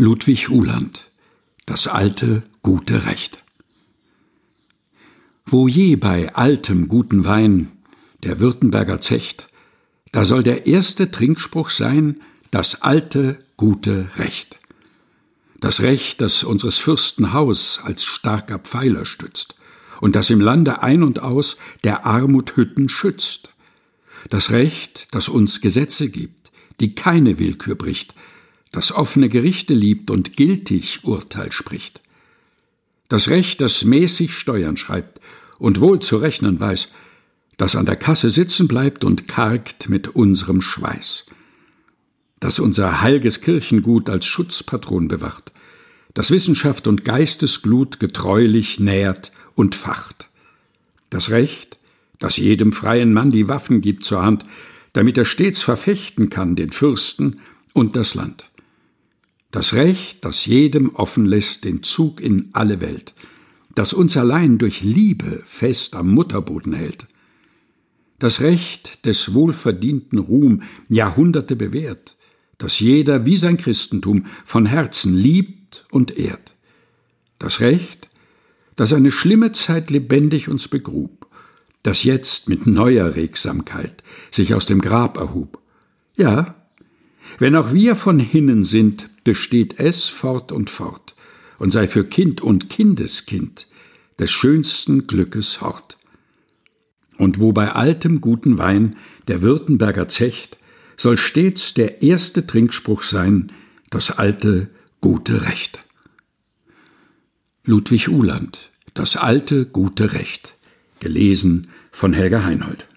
Ludwig Uhland Das alte, gute Recht Wo je bei altem, guten Wein der Württemberger zecht, da soll der erste Trinkspruch sein, das alte, gute Recht. Das Recht, das unseres Fürsten Haus als starker Pfeiler stützt und das im Lande ein und aus der Armut Hütten schützt. Das Recht, das uns Gesetze gibt, die keine Willkür bricht, das offene Gerichte liebt und giltig Urteil spricht. Das Recht, das mäßig Steuern schreibt und wohl zu rechnen weiß, das an der Kasse sitzen bleibt und kargt mit unserem Schweiß. Das unser heilges Kirchengut als Schutzpatron bewacht, das Wissenschaft und Geistesglut getreulich nährt und facht. Das Recht, das jedem freien Mann die Waffen gibt zur Hand, damit er stets verfechten kann den Fürsten und das Land. Das Recht, das jedem offen lässt den Zug in alle Welt, das uns allein durch Liebe fest am Mutterboden hält. Das Recht des wohlverdienten Ruhm Jahrhunderte bewährt, das jeder wie sein Christentum von Herzen liebt und ehrt. Das Recht, das eine schlimme Zeit lebendig uns begrub, das jetzt mit neuer Regsamkeit sich aus dem Grab erhub. Ja, wenn auch wir von hinnen sind, besteht es fort und fort und sei für Kind und Kindeskind des schönsten Glückes Hort. Und wo bei altem guten Wein der Württemberger zecht, soll stets der erste Trinkspruch sein, das alte gute Recht. Ludwig Uhland, Das alte gute Recht, gelesen von Helga Heinold.